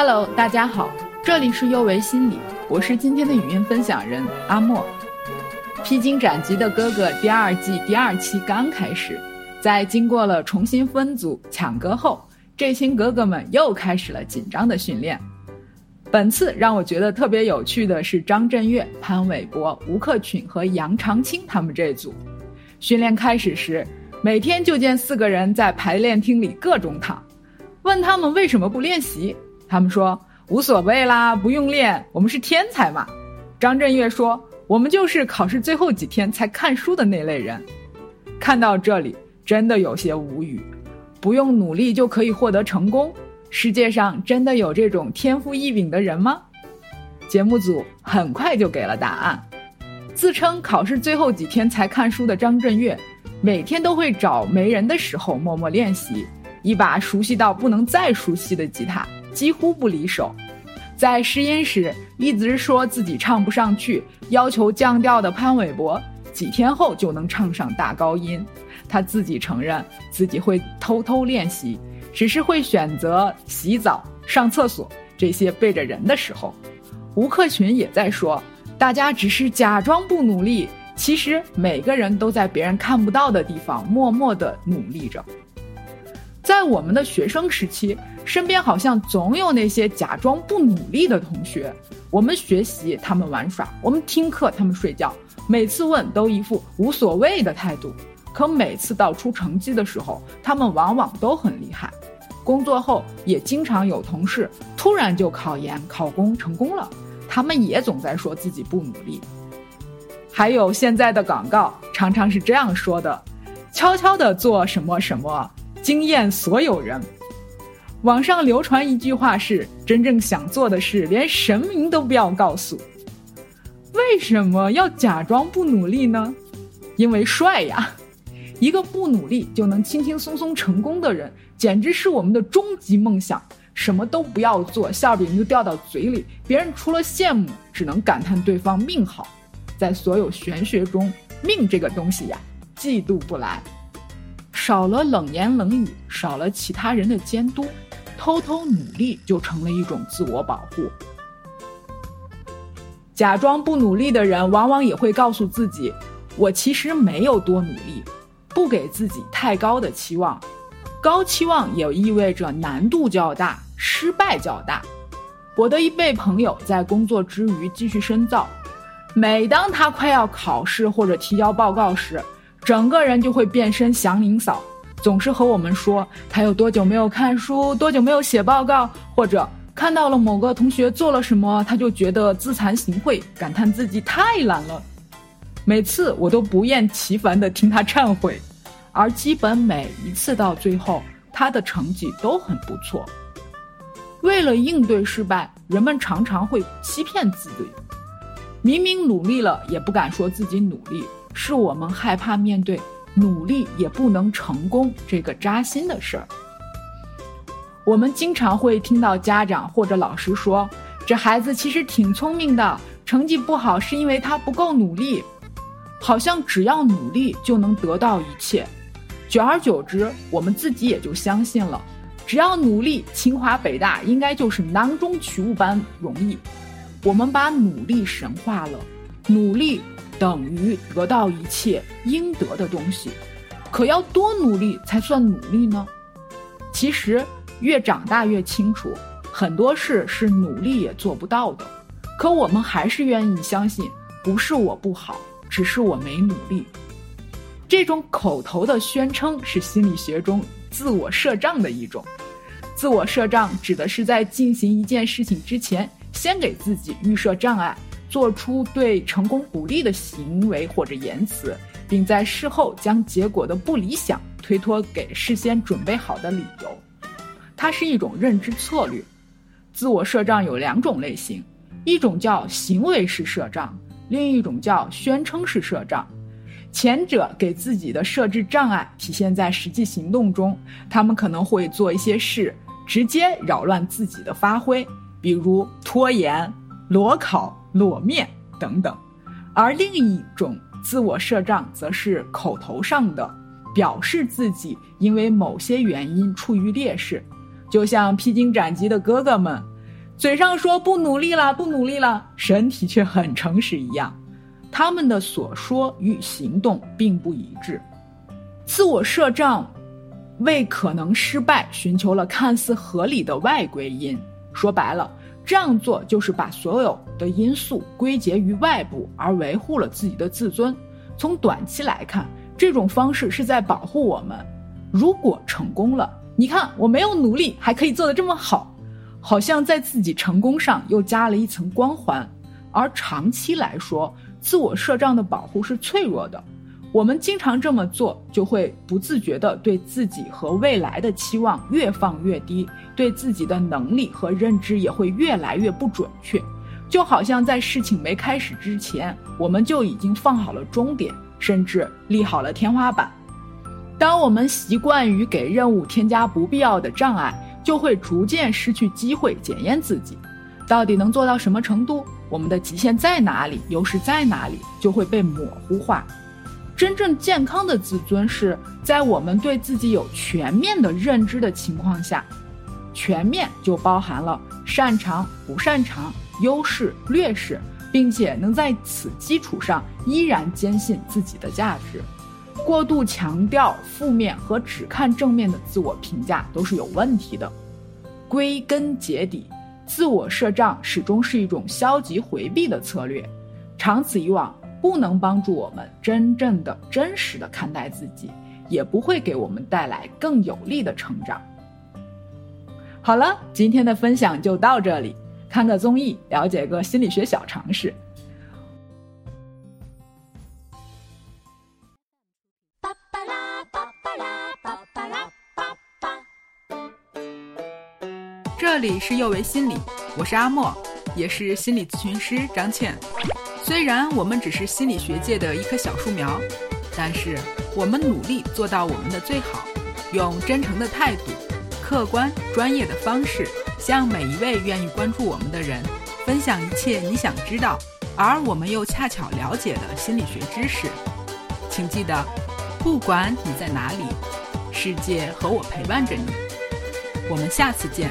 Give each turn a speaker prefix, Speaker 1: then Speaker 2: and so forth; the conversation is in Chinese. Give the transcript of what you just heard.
Speaker 1: Hello，大家好，这里是优维心理，我是今天的语音分享人阿莫。披荆斩棘的哥哥第二季第二期刚开始，在经过了重新分组抢歌后，这群哥哥们又开始了紧张的训练。本次让我觉得特别有趣的是张震岳、潘玮柏、吴克群和杨长青他们这组。训练开始时，每天就见四个人在排练厅里各种躺，问他们为什么不练习。他们说无所谓啦，不用练，我们是天才嘛。张震岳说：“我们就是考试最后几天才看书的那类人。”看到这里，真的有些无语。不用努力就可以获得成功，世界上真的有这种天赋异禀的人吗？节目组很快就给了答案。自称考试最后几天才看书的张震岳，每天都会找没人的时候默默练习一把熟悉到不能再熟悉的吉他。几乎不离手，在试音时一直说自己唱不上去，要求降调的潘玮柏，几天后就能唱上大高音。他自己承认自己会偷偷练习，只是会选择洗澡、上厕所这些背着人的时候。吴克群也在说，大家只是假装不努力，其实每个人都在别人看不到的地方默默的努力着。在我们的学生时期，身边好像总有那些假装不努力的同学。我们学习，他们玩耍；我们听课，他们睡觉。每次问，都一副无所谓的态度。可每次到出成绩的时候，他们往往都很厉害。工作后，也经常有同事突然就考研考公成功了，他们也总在说自己不努力。还有现在的广告，常常是这样说的：“悄悄的做什么什么。”惊艳所有人。网上流传一句话是：“真正想做的事，连神明都不要告诉。”为什么要假装不努力呢？因为帅呀！一个不努力就能轻轻松松成功的人，简直是我们的终极梦想。什么都不要做，馅饼就掉到嘴里，别人除了羡慕，只能感叹对方命好。在所有玄学中，命这个东西呀，嫉妒不来。少了冷言冷语，少了其他人的监督，偷偷努力就成了一种自我保护。假装不努力的人，往往也会告诉自己：“我其实没有多努力。”不给自己太高的期望，高期望也意味着难度较大，失败较大。我的一位朋友在工作之余继续深造，每当他快要考试或者提交报告时，整个人就会变身祥林嫂，总是和我们说他有多久没有看书，多久没有写报告，或者看到了某个同学做了什么，他就觉得自惭形秽，感叹自己太懒了。每次我都不厌其烦地听他忏悔，而基本每一次到最后，他的成绩都很不错。为了应对失败，人们常常会欺骗自己，明明努力了，也不敢说自己努力。是我们害怕面对努力也不能成功这个扎心的事儿。我们经常会听到家长或者老师说：“这孩子其实挺聪明的，成绩不好是因为他不够努力。”好像只要努力就能得到一切。久而久之，我们自己也就相信了：只要努力，清华北大应该就是囊中取物般容易。我们把努力神化了，努力。等于得到一切应得的东西，可要多努力才算努力呢？其实越长大越清楚，很多事是努力也做不到的。可我们还是愿意相信，不是我不好，只是我没努力。这种口头的宣称是心理学中自我设障的一种。自我设障指的是在进行一件事情之前，先给自己预设障碍。做出对成功不利的行为或者言辞，并在事后将结果的不理想推脱给事先准备好的理由，它是一种认知策略。自我设障有两种类型，一种叫行为式设障，另一种叫宣称式设障。前者给自己的设置障碍体现在实际行动中，他们可能会做一些事，直接扰乱自己的发挥，比如拖延、裸考。裸面等等，而另一种自我设障则是口头上的，表示自己因为某些原因处于劣势，就像披荆斩棘的哥哥们，嘴上说不努力了，不努力了，身体却很诚实一样。他们的所说与行动并不一致，自我设障，为可能失败寻求了看似合理的外归因。说白了，这样做就是把所有的因素归结于外部，而维护了自己的自尊。从短期来看，这种方式是在保护我们。如果成功了，你看我没有努力还可以做得这么好，好像在自己成功上又加了一层光环。而长期来说，自我设障的保护是脆弱的，我们经常这么做，就会不自觉地对自己和未来的期望越放越低，对自己的能力和认知也会越来越不准确，就好像在事情没开始之前，我们就已经放好了终点，甚至立好了天花板。当我们习惯于给任务添加不必要的障碍，就会逐渐失去机会检验自己，到底能做到什么程度。我们的极限在哪里，优势在哪里，就会被模糊化。真正健康的自尊是在我们对自己有全面的认知的情况下，全面就包含了擅长、不擅长、优势、劣势，并且能在此基础上依然坚信自己的价值。过度强调负面和只看正面的自我评价都是有问题的。归根结底。自我设障始终是一种消极回避的策略，长此以往，不能帮助我们真正的、真实的看待自己，也不会给我们带来更有力的成长。好了，今天的分享就到这里，看个综艺，了解个心理学小常识。这里是幼为心理，我是阿莫，也是心理咨询师张倩。虽然我们只是心理学界的一棵小树苗，但是我们努力做到我们的最好，用真诚的态度、客观专业的方式，向每一位愿意关注我们的人分享一切你想知道，而我们又恰巧了解的心理学知识。请记得，不管你在哪里，世界和我陪伴着你。我们下次见。